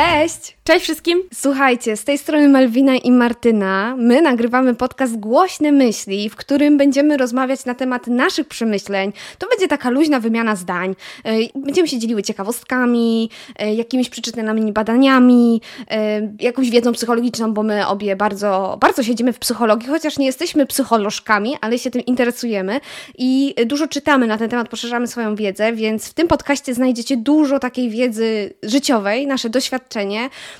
Cześć! Cześć wszystkim! Słuchajcie, z tej strony Malwina i Martyna. My nagrywamy podcast Głośne Myśli, w którym będziemy rozmawiać na temat naszych przemyśleń. To będzie taka luźna wymiana zdań. E, będziemy się dzieliły ciekawostkami, e, jakimiś przeczytanymi badaniami, e, jakąś wiedzą psychologiczną, bo my obie bardzo, bardzo siedzimy w psychologii, chociaż nie jesteśmy psycholożkami, ale się tym interesujemy i dużo czytamy na ten temat, poszerzamy swoją wiedzę, więc w tym podcaście znajdziecie dużo takiej wiedzy życiowej, nasze doświadczenie, Y,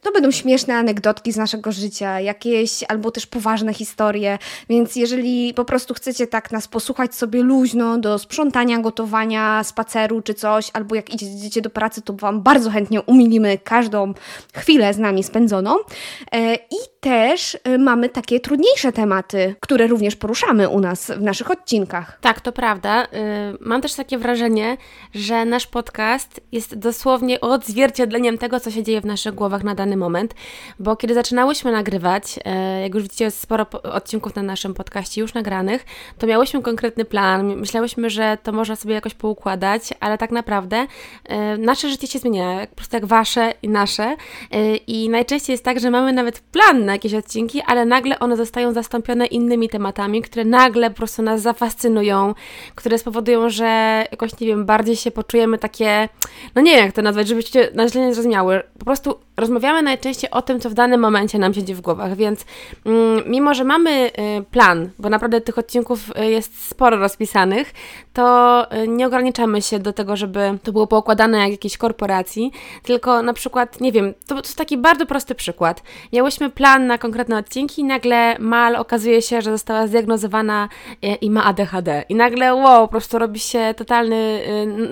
to będą śmieszne anegdotki z naszego życia, jakieś albo też poważne historie, więc jeżeli po prostu chcecie tak nas posłuchać sobie luźno do sprzątania, gotowania, spaceru czy coś, albo jak idziecie do pracy, to Wam bardzo chętnie umilimy każdą chwilę z nami spędzoną. Y, I też y, mamy takie trudniejsze tematy, które również poruszamy u nas w naszych odcinkach. Tak, to prawda. Mam też takie wrażenie, że nasz podcast jest dosłownie odzwierciedleniem tego, co się dzieje w naszych głowach na dany moment, bo kiedy zaczynałyśmy nagrywać, e, jak już widzicie, sporo odcinków na naszym podcaście już nagranych, to miałyśmy konkretny plan, myślałyśmy, że to można sobie jakoś poukładać, ale tak naprawdę nasze życie się zmienia, po prostu jak wasze i nasze i najczęściej jest tak, że mamy nawet plan na jakieś odcinki, ale nagle one zostają zastąpione innymi tematami, które nagle po prostu nas zafascynują, które spowodują, że jakoś, nie wiem, bardziej się poczujemy takie, no nie wiem jak to nazwać, żebyście na źle nie zrozumiały, po prostu rozmawiamy najczęściej o tym, co w danym momencie nam siedzi w głowach, więc mm, mimo, że mamy y, plan, bo naprawdę tych odcinków y, jest sporo rozpisanych, to y, nie ograniczamy się do tego, żeby to było poukładane jak jakiejś korporacji, tylko na przykład, nie wiem, to, to jest taki bardzo prosty przykład. Miałyśmy plan na konkretne odcinki i nagle Mal okazuje się, że została zdiagnozowana i ma ADHD. I nagle, wow, po prostu robi się totalny,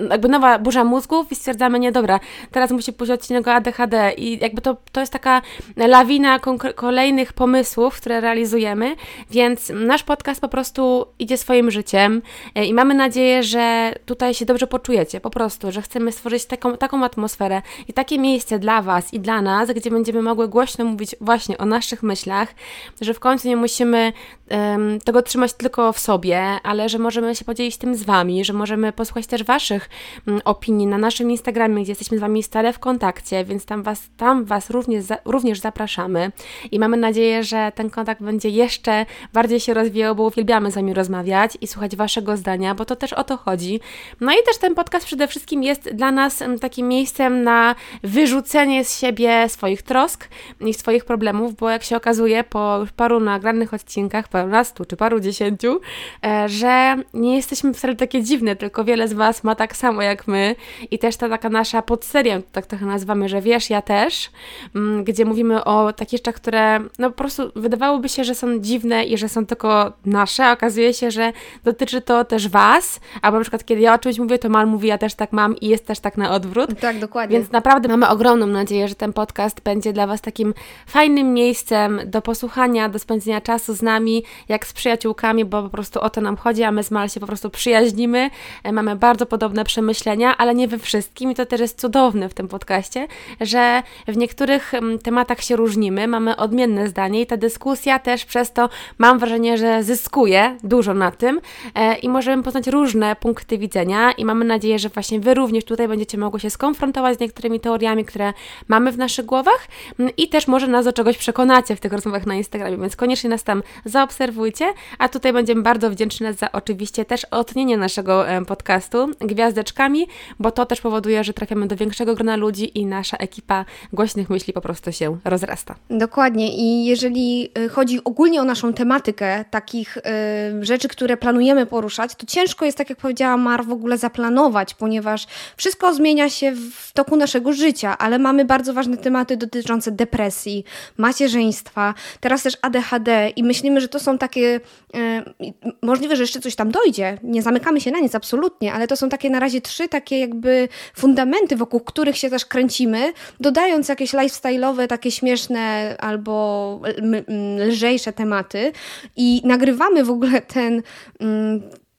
jakby nowa burza mózgów i stwierdzamy, nie dobra, teraz musi pójść odcinek o ADHD, i jakby to, to jest taka lawina kolejnych pomysłów, które realizujemy, więc nasz podcast po prostu idzie swoim życiem e, i mamy nadzieję, że tutaj się dobrze poczujecie, po prostu, że chcemy stworzyć taką, taką atmosferę i takie miejsce dla Was i dla nas, gdzie będziemy mogły głośno mówić właśnie o naszych myślach, że w końcu nie musimy um, tego trzymać tylko w sobie, ale że możemy się podzielić tym z Wami, że możemy posłuchać też Waszych um, opinii na naszym Instagramie, gdzie jesteśmy z Wami stale w kontakcie, więc tam Was tam Was również, również zapraszamy i mamy nadzieję, że ten kontakt będzie jeszcze bardziej się rozwijał, bo uwielbiamy z Wami rozmawiać i słuchać Waszego zdania, bo to też o to chodzi. No i też ten podcast przede wszystkim jest dla nas takim miejscem na wyrzucenie z siebie swoich trosk i swoich problemów, bo jak się okazuje po paru nagranych odcinkach, parunastu czy paru dziesięciu, e, że nie jesteśmy wcale takie dziwne, tylko wiele z Was ma tak samo jak my i też ta taka nasza podseria, tak trochę nazywamy, że wiesz, ja też, mm, gdzie mówimy o takich rzeczach, które no po prostu wydawałoby się, że są dziwne i że są tylko nasze, a okazuje się, że dotyczy to też Was, albo na przykład kiedy ja o czymś mówię, to Mal mówi, ja też tak mam i jest też tak na odwrót. Tak, dokładnie. Więc naprawdę mamy ogromną nadzieję, że ten podcast będzie dla Was takim fajnym miejscem do posłuchania, do spędzenia czasu z nami, jak z przyjaciółkami, bo po prostu o to nam chodzi, a my z Mal się po prostu przyjaźnimy, e, mamy bardzo podobne przemyślenia, ale nie we wszystkim i to też jest cudowne w tym podcaście, że w niektórych mm, tematach się różnimy, mamy odmienne zdanie i ta dyskusja też przez to mam wrażenie, że zyskuje dużo na tym e, i możemy poznać różne punkty widzenia i mamy nadzieję, że właśnie Wy również tutaj będziecie mogły się skonfrontować z niektórymi teoriami, które mamy w naszych głowach mm, i też może nas do czegoś przekonacie w tych rozmowach na Instagramie, więc koniecznie nas tam zaobserwujcie, a tutaj będziemy bardzo wdzięczne za oczywiście też otnienie naszego podcastu gwiazdeczkami, bo to też powoduje, że trafiamy do większego grona ludzi i nasza ekipa głośnych myśli po prostu się rozrasta. Dokładnie. I jeżeli y, chodzi ogólnie o naszą tematykę takich y, rzeczy, które planujemy poruszać, to ciężko jest, tak jak powiedziała Mar, w ogóle zaplanować, ponieważ wszystko zmienia się w toku naszego życia, ale mamy bardzo ważne tematy dotyczące depresji, macierzyństwa, teraz też ADHD i myślimy, że to są takie, y, możliwe, że jeszcze coś tam dojdzie, nie zamykamy się na nic absolutnie, ale to są takie na razie trzy takie jakby fundamenty, wokół których się też kręcimy, dodając jakieś lifestyle'owe, takie śmieszne albo lżejsze tematy i nagrywamy w ogóle ten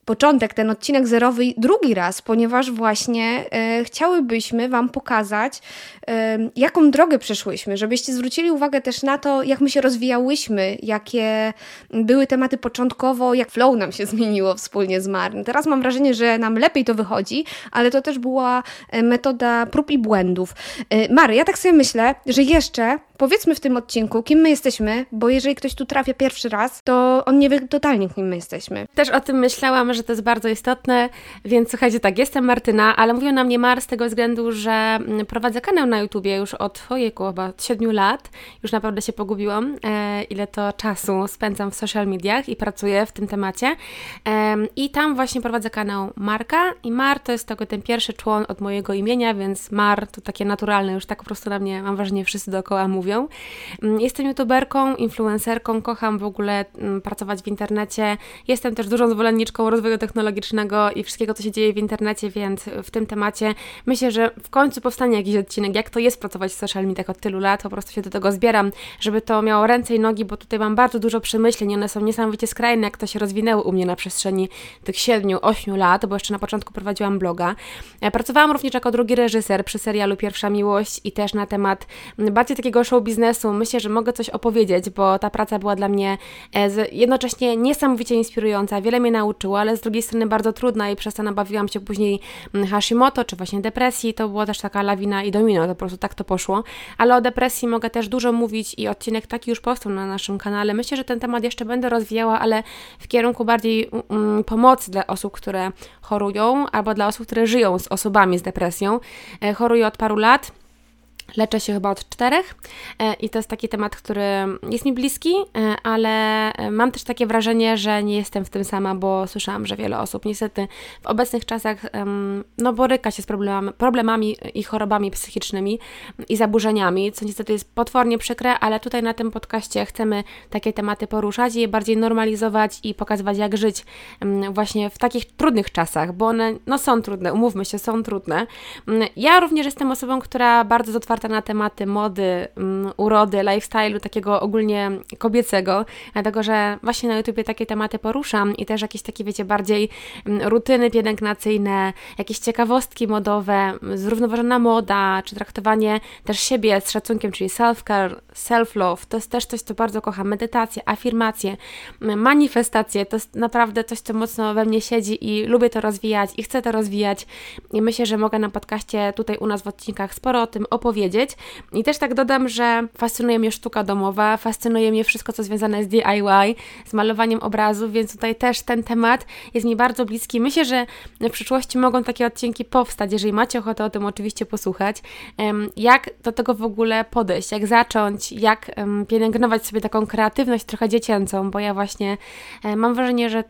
początek, ten odcinek zerowy drugi raz, ponieważ właśnie e, chciałybyśmy Wam pokazać, e, jaką drogę przeszłyśmy, żebyście zwrócili uwagę też na to, jak my się rozwijałyśmy, jakie były tematy początkowo, jak flow nam się zmieniło wspólnie z Marn. Teraz mam wrażenie, że nam lepiej to wychodzi, ale to też była e, metoda prób i błędów. E, Mary, ja tak sobie myślę, że jeszcze powiedzmy w tym odcinku, kim my jesteśmy, bo jeżeli ktoś tu trafia pierwszy raz, to on nie wie totalnie, kim my jesteśmy. Też o tym myślałam, że to jest bardzo istotne, więc słuchajcie, tak, jestem Martyna, ale mówią na mnie Mar z tego względu, że mm, prowadzę kanał na YouTubie już od, ojejku, chyba od 7 lat. Już naprawdę się pogubiłam, e, ile to czasu spędzam w social mediach i pracuję w tym temacie. E, I tam właśnie prowadzę kanał Marka i Mar to jest tylko ten pierwszy człon od mojego imienia, więc Mar to takie naturalne, już tak po prostu na mnie, mam wrażenie, wszyscy dookoła mówią mówią. Mm, jestem youtuberką, influencerką, kocham w ogóle mm, pracować w internecie. Jestem też dużą zwolenniczką rozwoju technologicznego i wszystkiego, co się dzieje w internecie, więc w tym temacie myślę, że w końcu powstanie jakiś odcinek, jak to jest pracować w social mediach od tylu lat. Po prostu się do tego zbieram, żeby to miało ręce i nogi, bo tutaj mam bardzo dużo przemyśleń. One są niesamowicie skrajne, jak to się rozwinęło u mnie na przestrzeni tych 7-8 lat, bo jeszcze na początku prowadziłam bloga. E, pracowałam również jako drugi reżyser przy serialu Pierwsza Miłość i też na temat bardziej takiego show biznesu myślę, że mogę coś opowiedzieć, bo ta praca była dla mnie e, jednocześnie niesamowicie inspirująca, wiele mnie nauczyła, ale z drugiej strony bardzo trudna i przez to nabawiłam się później mm, Hashimoto, czy właśnie depresji, to była też taka lawina i domino, to po prostu tak to poszło, ale o depresji mogę też dużo mówić i odcinek taki już powstał na naszym kanale. Myślę, że ten temat jeszcze będę rozwijała, ale w kierunku bardziej um, pomocy dla osób, które chorują, albo dla osób, które żyją z osobami z depresją. E, choruję od paru lat. Leczę się chyba od czterech e, i to jest taki temat, który jest mi bliski, e, ale e, mam też takie wrażenie, że nie jestem w tym sama, bo słyszałam, że wiele osób niestety w obecnych czasach no, boryka się z problemami, problemami i chorobami psychicznymi i zaburzeniami, co niestety jest potwornie przykre, ale tutaj na tym podcaście chcemy takie tematy poruszać i je bardziej normalizować i pokazywać, jak żyć właśnie w takich trudnych czasach, bo one no, są trudne, umówmy się, są trudne. Ja również jestem osobą, która bardzo otwarta na tematy mody, um, urody, lifestyle'u takiego ogólnie kobiecego, dlatego że właśnie na YouTubie takie tematy poruszam i też jakieś takie, wiecie, bardziej um, rutyny pielęgnacyjne, jakieś ciekawostki modowe, zrównoważona moda, czy traktowanie też siebie z szacunkiem, czyli self-care, self-love, to jest też coś, co bardzo kocham, medytacje, afirmacje, manifestacje, to jest naprawdę coś, co mocno we mnie siedzi i lubię to rozwijać i chcę to rozwijać. I myślę, że mogę na podcaście tutaj u nas w odcinkach sporo o tym opowiedzieć, i też tak dodam, że fascynuje mnie sztuka domowa, fascynuje mnie wszystko, co związane z DIY, z malowaniem obrazów, więc tutaj też ten temat jest mi bardzo bliski. Myślę, że w przyszłości mogą takie odcinki powstać, jeżeli macie ochotę o tym oczywiście posłuchać. Jak do tego w ogóle podejść, jak zacząć, jak pielęgnować sobie taką kreatywność trochę dziecięcą, bo ja właśnie mam wrażenie, że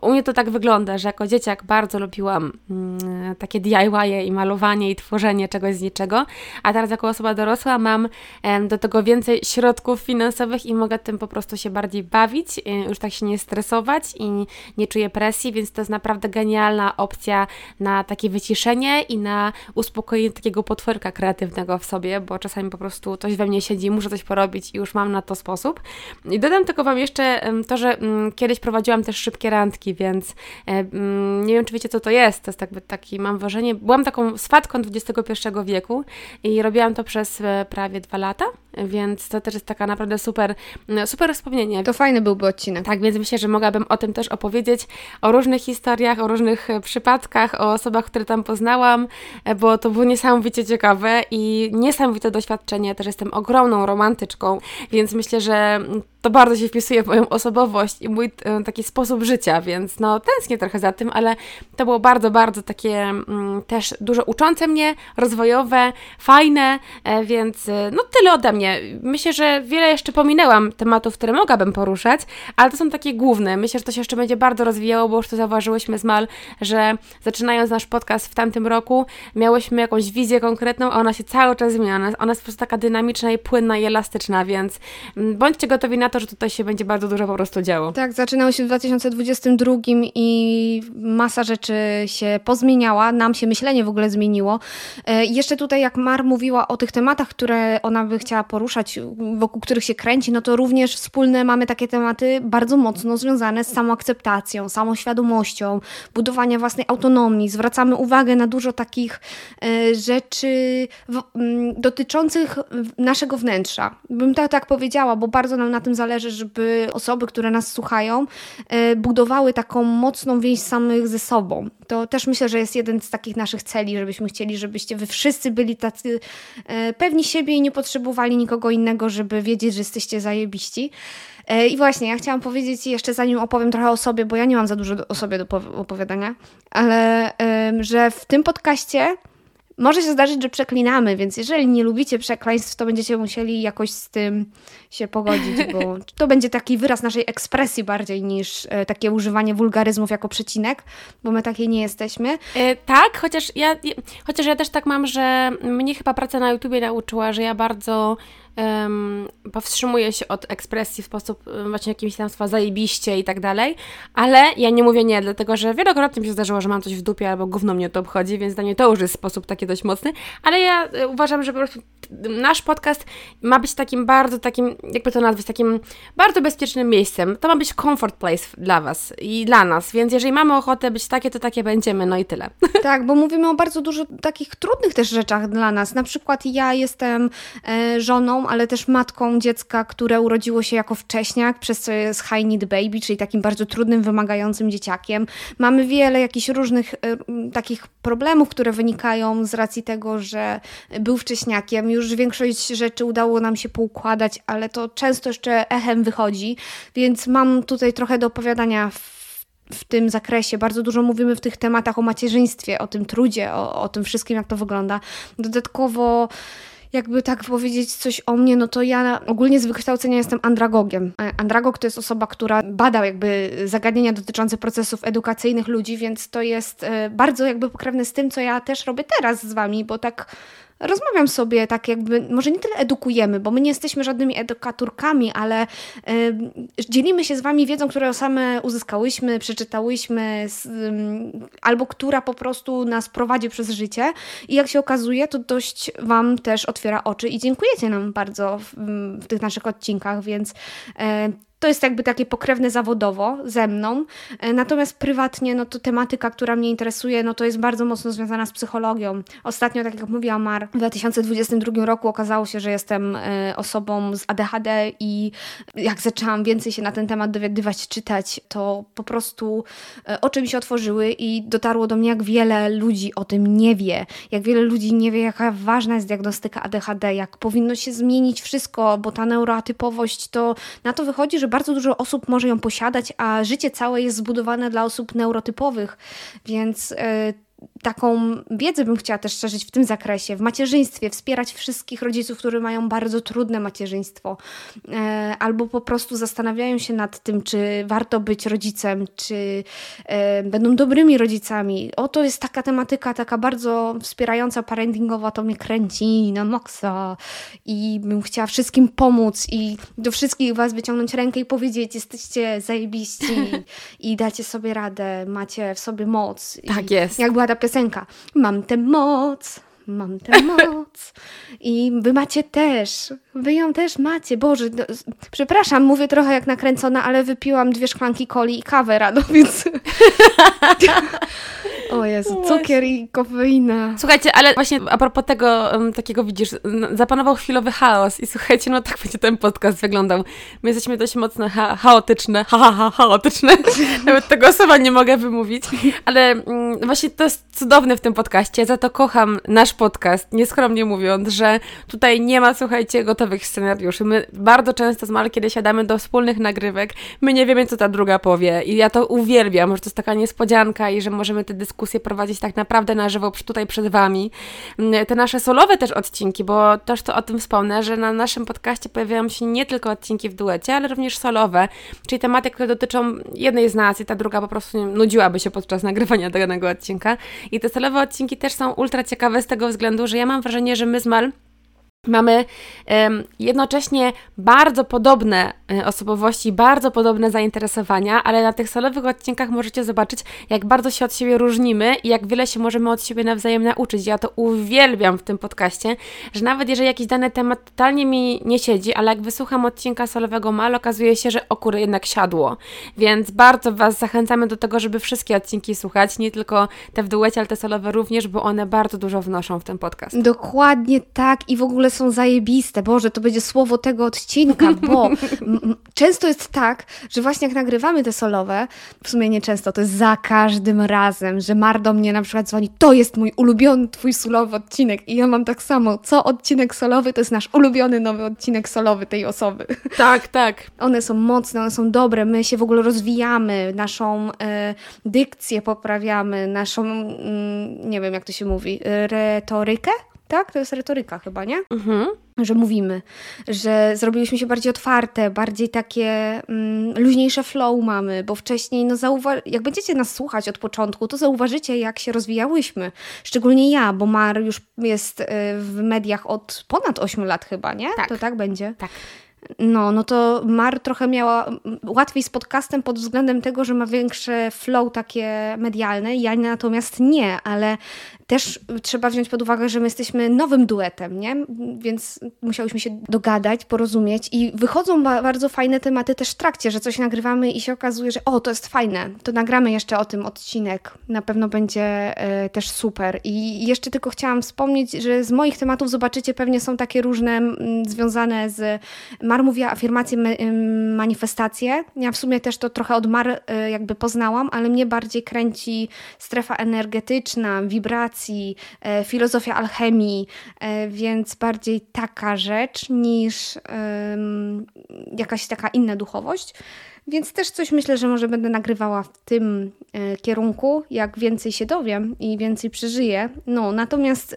u mnie to tak wygląda, że jako dzieciak bardzo lubiłam mm, takie DIY i malowanie i tworzenie czegoś z niczego, a teraz jako osoba dorosła mam do tego więcej środków finansowych i mogę tym po prostu się bardziej bawić, y, już tak się nie stresować i nie czuję presji, więc to jest naprawdę genialna opcja na takie wyciszenie i na uspokojenie takiego potworka kreatywnego w sobie, bo czasami po prostu coś we mnie siedzi, muszę coś porobić i już mam na to sposób. I dodam tylko Wam jeszcze to, że mm, kiedyś prowadziłam też szybkie randki więc e, mm, nie wiem, czy wiecie, co to jest. To jest jakby taki, mam wrażenie, byłam taką swatką XXI wieku i robiłam to przez e, prawie dwa lata, więc to też jest taka naprawdę super, super wspomnienie. To fajny byłby odcinek. Tak, więc myślę, że mogłabym o tym też opowiedzieć, o różnych historiach, o różnych e, przypadkach, o osobach, które tam poznałam, bo to było niesamowicie ciekawe i niesamowite doświadczenie. Też jestem ogromną romantyczką, więc myślę, że to bardzo się wpisuje w moją osobowość i mój taki sposób życia, więc no tęsknię trochę za tym, ale to było bardzo, bardzo takie mm, też dużo uczące mnie, rozwojowe, fajne, e, więc e, no tyle ode mnie. Myślę, że wiele jeszcze pominęłam tematów, które mogłabym poruszać, ale to są takie główne. Myślę, że to się jeszcze będzie bardzo rozwijało, bo już to zauważyłyśmy z Mal, że zaczynając nasz podcast w tamtym roku, miałyśmy jakąś wizję konkretną, a ona się cały czas zmienia. Ona, ona jest po prostu taka dynamiczna i płynna i elastyczna, więc mm, bądźcie gotowi na to, że tutaj się będzie bardzo dużo po prostu działo. Tak, zaczynało się w 2022 i masa rzeczy się pozmieniała zmieniała, nam się myślenie w ogóle zmieniło. E, jeszcze tutaj, jak Mar mówiła o tych tematach, które ona by chciała poruszać, wokół których się kręci, no to również wspólne mamy takie tematy bardzo mocno związane z samoakceptacją, samoświadomością, budowania własnej autonomii. Zwracamy uwagę na dużo takich e, rzeczy w, m, dotyczących naszego wnętrza. Bym tak, tak powiedziała, bo bardzo nam na tym zależy, żeby osoby, które nas słuchają, e, budowały taką mocną więź samych ze sobą. To też myślę, że jest jeden z takich naszych celi, żebyśmy chcieli, żebyście wy wszyscy byli tacy e, pewni siebie i nie potrzebowali nikogo innego, żeby wiedzieć, że jesteście zajebiści. E, I właśnie, ja chciałam powiedzieć jeszcze, zanim opowiem trochę o sobie, bo ja nie mam za dużo o sobie do opowiadania, ale że w tym podcaście może się zdarzyć, że przeklinamy, więc jeżeli nie lubicie przekleństw, to będziecie musieli jakoś z tym się pogodzić, bo to będzie taki wyraz naszej ekspresji bardziej niż e, takie używanie wulgaryzmów jako przecinek, bo my takie nie jesteśmy. E, tak, chociaż ja, chociaż ja też tak mam, że mnie chyba praca na YouTubie nauczyła, że ja bardzo um, się od ekspresji w sposób właśnie jakimś tam słowa zajebiście i tak dalej, ale ja nie mówię nie, dlatego że wielokrotnie mi się zdarzyło, że mam coś w dupie albo gówno mnie to obchodzi, więc dla mnie to już jest sposób taki dość mocny, ale ja e, uważam, że po prostu nasz podcast ma być takim bardzo takim, jakby to nazwać, takim bardzo bezpiecznym miejscem. To ma być comfort place dla Was i dla nas, więc jeżeli mamy ochotę być takie, to takie będziemy, no i tyle. Tak, bo mówimy o bardzo dużo takich trudnych też rzeczach dla nas. Na przykład ja jestem e, ale też matką dziecka, które urodziło się jako wcześniak, przez co jest high need baby, czyli takim bardzo trudnym, wymagającym dzieciakiem. Mamy wiele jakichś różnych e, takich problemów, które wynikają z racji tego, że był wcześniakiem. Już większość rzeczy udało nam się poukładać, ale to często jeszcze echem wychodzi, więc mam tutaj trochę do opowiadania w w tym zakresie. Bardzo dużo mówimy w tych tematach o macierzyństwie, o tym trudzie, o, o tym wszystkim, jak to wygląda. Dodatkowo jakby tak powiedzieć coś o mnie, no to ja ogólnie z wykształcenia jestem andragogiem. E, andragog to jest osoba, która bada jakby zagadnienia dotyczące procesów edukacyjnych ludzi, więc to jest e, bardzo jakby pokrewne z tym, co ja też robię teraz z wami, bo tak rozmawiam sobie tak jakby, może nie tyle edukujemy, bo my nie jesteśmy żadnymi edukaturkami, ale y, dzielimy się z Wami wiedzą, którą same uzyskałyśmy, przeczytałyśmy, y, albo która po prostu nas prowadzi przez życie. I jak się okazuje, to dość Wam też otwiera oczy i dziękujecie nam bardzo w, w tych naszych odcinkach, więc y, to jest jakby takie pokrewne zawodowo ze mną. E, natomiast prywatnie, no to tematyka, która mnie interesuje, no to jest bardzo mocno związana z psychologią. Ostatnio, tak jak mówiła Mar, w 2022 roku okazało się, że jestem e, osobą z ADHD i jak zaczęłam więcej się na ten temat dowiadywać, czytać, to po prostu e, oczy mi się otworzyły i dotarło do mnie, jak wiele ludzi o tym nie wie. Jak wiele ludzi nie wie, jaka ważna jest diagnostyka ADHD, jak powinno się zmienić wszystko, bo ta neuroatypowość to na to wychodzi, że bardzo dużo osób może ją posiadać, a życie całe jest zbudowane dla osób neurotypowych, więc e, taką wiedzę bym chciała też szerzyć w tym zakresie, w macierzyństwie, wspierać wszystkich rodziców, którzy mają bardzo trudne macierzyństwo, e, albo po prostu zastanawiają się nad tym, czy warto być rodzicem, czy e, będą dobrymi rodzicami. Oto jest taka tematyka, taka bardzo wspierająca parentingowa, to mnie kręci na maksa i bym chciała wszystkim pomóc i do wszystkich Was wyciągnąć rękę i powiedzieć, jesteście zajebiści i dacie sobie radę, macie w sobie moc. Tak jest. Jak była ta piosenka. Mam tę moc, mam tę moc. I wy macie też. Wy ją też macie. Boże, no, przepraszam, mówię trochę jak nakręcona, ale wypiłam dwie szklanki coli i kawę rano, więc... O Jezu, no cukier i kofeina. Słuchajcie, ale właśnie a propos tego, um, takiego widzisz, zapanował chwilowy chaos i słuchajcie, no tak będzie ten podcast wyglądał. My jesteśmy dość mocno cha chaotyczne, ha, ha, ha, chaotyczne. Nawet tego słowa nie mogę wymówić, ale um, właśnie to jest cudowne w tym podcaście, za to kocham nasz podcast, nieskromnie mówiąc, że tutaj nie ma, słuchajcie, gotowych scenariuszy. My bardzo często z Mal, kiedy siadamy do wspólnych nagrywek, my nie wiemy, co ta druga powie i ja to uwielbiam, że to jest taka niespodzianka i że możemy te dyskusje dyskusję prowadzić tak naprawdę na żywo tutaj przed Wami. Mm, te nasze solowe też odcinki, bo też to o tym wspomnę, że na naszym podcaście pojawiają się nie tylko odcinki w duecie, ale również solowe, czyli tematy, które dotyczą jednej z nas i ta druga po prostu nudziłaby się podczas nagrywania danego odcinka. I te solowe odcinki też są ultra ciekawe z tego względu, że ja mam wrażenie, że my z Mal Mamy jednocześnie bardzo podobne e, osobowości, bardzo podobne zainteresowania, ale na tych solowych odcinkach możecie zobaczyć, jak bardzo się od siebie różnimy i jak wiele się możemy od siebie nawzajem nauczyć. Ja to uwielbiam w tym podcaście, że nawet jeżeli jakiś dany temat totalnie mi nie siedzi, ale jak wysłucham odcinka solowego mal, okazuje się, że o kurę jednak siadło. Więc bardzo Was zachęcamy do tego, żeby wszystkie odcinki słuchać, nie tylko te w duecie, ale te solowe również, bo one bardzo dużo wnoszą w ten podcast. Dokładnie tak i w ogóle są zajebiste. Boże, to będzie słowo tego odcinka, bo często jest tak, że właśnie jak nagrywamy te solowe, w sumie nie często, to jest za każdym razem, że Mar do mnie na przykład dzwoni, to jest mój ulubiony twój solowy odcinek i ja mam tak samo, co odcinek solowy to jest nasz ulubiony nowy odcinek solowy tej osoby. Tak, tak. One są mocne, one są dobre, my się w ogóle rozwijamy, naszą e, dykcję poprawiamy, naszą, mm, nie wiem jak to się mówi, retorykę? Tak? To jest retoryka chyba, nie? Mhm. Że mówimy, że zrobiliśmy się bardziej otwarte, bardziej takie mm, luźniejsze flow mamy, bo wcześniej, no zauwa- jak będziecie nas słuchać od początku, to zauważycie, jak się rozwijałyśmy. Szczególnie ja, bo Mar już jest y, w mediach od ponad 8 lat chyba, nie? Tak. To tak będzie? Tak. No, no to Mar trochę miała łatwiej z podcastem pod względem tego, że ma większe flow takie medialne, ja natomiast nie, ale też trzeba wziąć pod uwagę, że my jesteśmy nowym duetem, nie? Więc musiałyśmy się dogadać, porozumieć i wychodzą bardzo fajne tematy też w trakcie, że coś nagrywamy i się okazuje, że o, to jest fajne, to nagramy jeszcze o tym odcinek, na pewno będzie y, też super. I jeszcze tylko chciałam wspomnieć, że z moich tematów zobaczycie, pewnie są takie różne m, związane z, Mar mówiła afirmacje, manifestacje, ja w sumie też to trochę od Mar y, jakby poznałam, ale mnie bardziej kręci strefa energetyczna, wibracja, E, filozofia alchemii, e, więc bardziej taka rzecz niż jakaś taka inna duchowość. Więc też coś myślę, że może będę nagrywała w tym e, kierunku, jak więcej się dowiem i więcej przeżyję. No, natomiast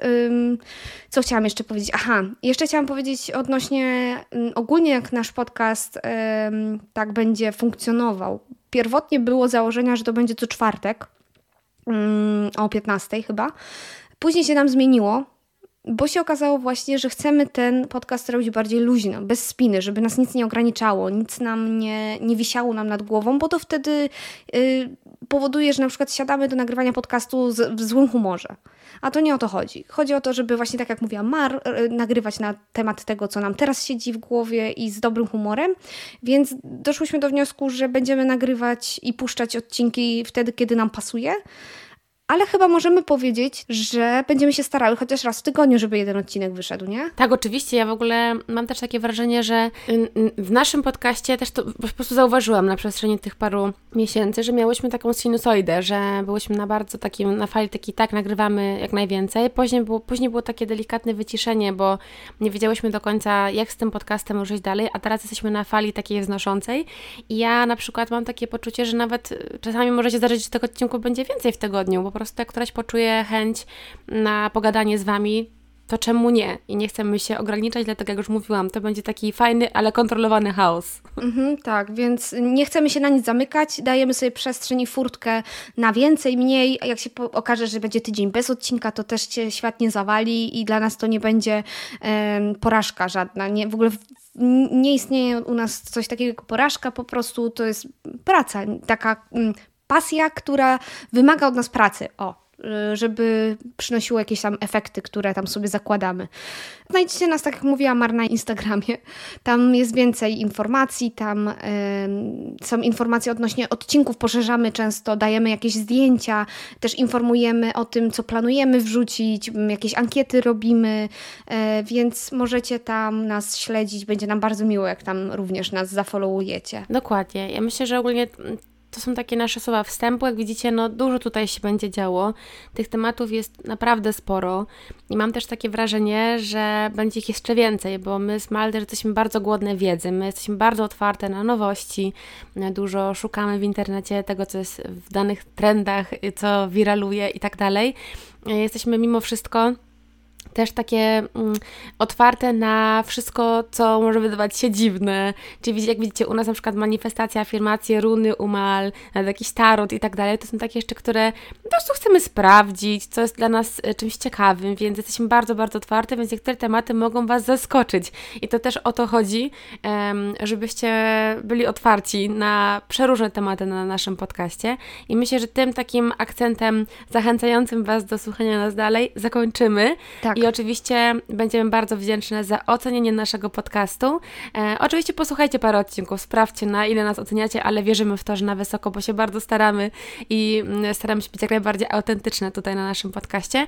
co chciałam jeszcze powiedzieć? Aha, jeszcze chciałam powiedzieć odnośnie ogólnie jak nasz podcast tak będzie funkcjonował. Pierwotnie było założenia, że to będzie co czwartek, o 15 chyba. Później się nam zmieniło, bo się okazało właśnie, że chcemy ten podcast robić bardziej luźno, bez spiny, żeby nas nic nie ograniczało, nic nam nie, nie wisiało nam nad głową, bo to wtedy yy, powoduje, że na przykład siadamy do nagrywania podcastu z, w złym humorze. A to nie o to chodzi. Chodzi o to, żeby właśnie tak jak mówiła Mar, yy, nagrywać na temat tego, co nam teraz siedzi w głowie i z dobrym humorem. Więc doszłyśmy do wniosku, że będziemy nagrywać i puszczać odcinki wtedy, kiedy nam pasuje ale chyba możemy powiedzieć, że będziemy się starały chociaż raz w tygodniu, żeby jeden odcinek wyszedł, nie? Tak, oczywiście. Ja w ogóle mam też takie wrażenie, że w naszym podcaście też to po prostu zauważyłam na przestrzeni tych paru miesięcy, że miałyśmy taką sinusoidę, że byłyśmy na bardzo takim, na fali taki tak, nagrywamy jak najwięcej. Później było, później było takie delikatne wyciszenie, bo nie wiedziałyśmy do końca, jak z tym podcastem ruszyć dalej, a teraz jesteśmy na fali takiej wznoszącej i ja na przykład mam takie poczucie, że nawet czasami może się zdarzyć, że tego odcinków będzie więcej w tygodniu, bo po prostu jak któraś poczuje chęć na pogadanie z Wami, to czemu nie? I nie chcemy się ograniczać, dlatego jak już mówiłam, to będzie taki fajny, ale kontrolowany chaos. Mhm, tak, więc nie chcemy się na nic zamykać, dajemy sobie przestrzeń i furtkę na więcej, mniej. Jak się okaże, że będzie tydzień bez odcinka, to też się świat nie zawali i dla nas to nie będzie um, porażka żadna. Nie, w ogóle nie istnieje u nas coś takiego jak porażka, po prostu to jest praca, taka um, pasja, która wymaga od nas pracy. O, y, żeby przynosiło jakieś tam efekty, które tam sobie zakładamy. Znajdziecie nas, tak jak mówiła Mar, na Instagramie. Tam jest więcej informacji, tam y, są informacje odnośnie odcinków, poszerzamy często, dajemy jakieś zdjęcia, też informujemy o tym, co planujemy wrzucić, jakieś ankiety robimy, y, więc możecie tam nas śledzić. Będzie nam bardzo miło, jak tam również nas zafollowujecie. Dokładnie. Ja myślę, że ogólnie to są takie nasze słowa wstępu. Jak widzicie, no dużo tutaj się będzie działo. Tych tematów jest naprawdę sporo i mam też takie wrażenie, że będzie ich jeszcze więcej, bo my z Malder jesteśmy bardzo głodne wiedzy, my jesteśmy bardzo otwarte na nowości, dużo szukamy w internecie tego, co jest w danych trendach, co wiraluje i tak dalej. Jesteśmy mimo wszystko też takie mm, otwarte na wszystko, co może wydawać się dziwne. Czyli jak widzicie, u nas na przykład manifestacja, afirmacje, runy, umal, nawet jakiś tarot i tak dalej, to są takie jeszcze, które po prostu chcemy sprawdzić, co jest dla nas e, czymś ciekawym, więc jesteśmy bardzo, bardzo otwarte, więc niektóre tematy mogą Was zaskoczyć. I to też o to chodzi, żebyście byli otwarci na przeróżne tematy na naszym podcaście. I myślę, że tym takim akcentem zachęcającym Was do słuchania nas dalej zakończymy. Tak. I oczywiście będziemy bardzo wdzięczne za ocenienie naszego podcastu. E, oczywiście posłuchajcie parę odcinków, sprawdźcie na ile nas oceniacie, ale wierzymy w to, że na wysoko, bo się bardzo staramy i mm, staramy się być jak najbardziej autentyczne tutaj na naszym podcaście.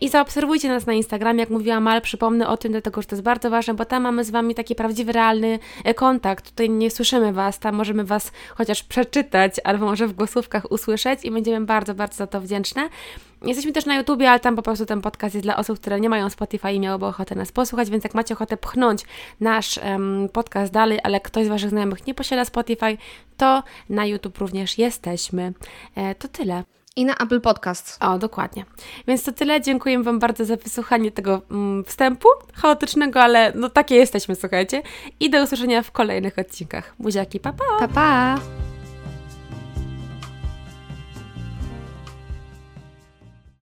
I zaobserwujcie nas na Instagramie, jak mówiła Mal, przypomnę o tym, dlatego że to jest bardzo ważne, bo tam mamy z Wami taki prawdziwy, realny e, kontakt. Tutaj nie słyszymy Was, tam możemy Was chociaż przeczytać, albo może w głosówkach usłyszeć i będziemy bardzo, bardzo za to wdzięczne. Jesteśmy też na YouTubie, ale tam po prostu ten podcast jest dla osób, które nie mają Spotify i miałyby ochotę nas posłuchać, więc jak macie ochotę pchnąć nasz um, podcast dalej, ale ktoś z Waszych znajomych nie posiada Spotify, to na YouTube również jesteśmy. E, to tyle. I na Apple Podcast. O, dokładnie. Więc to tyle. Dziękuję Wam bardzo za wysłuchanie tego mm, wstępu chaotycznego, ale no takie jesteśmy, słuchajcie. I do usłyszenia w kolejnych odcinkach. Buziaki, pa pa! Pa pa!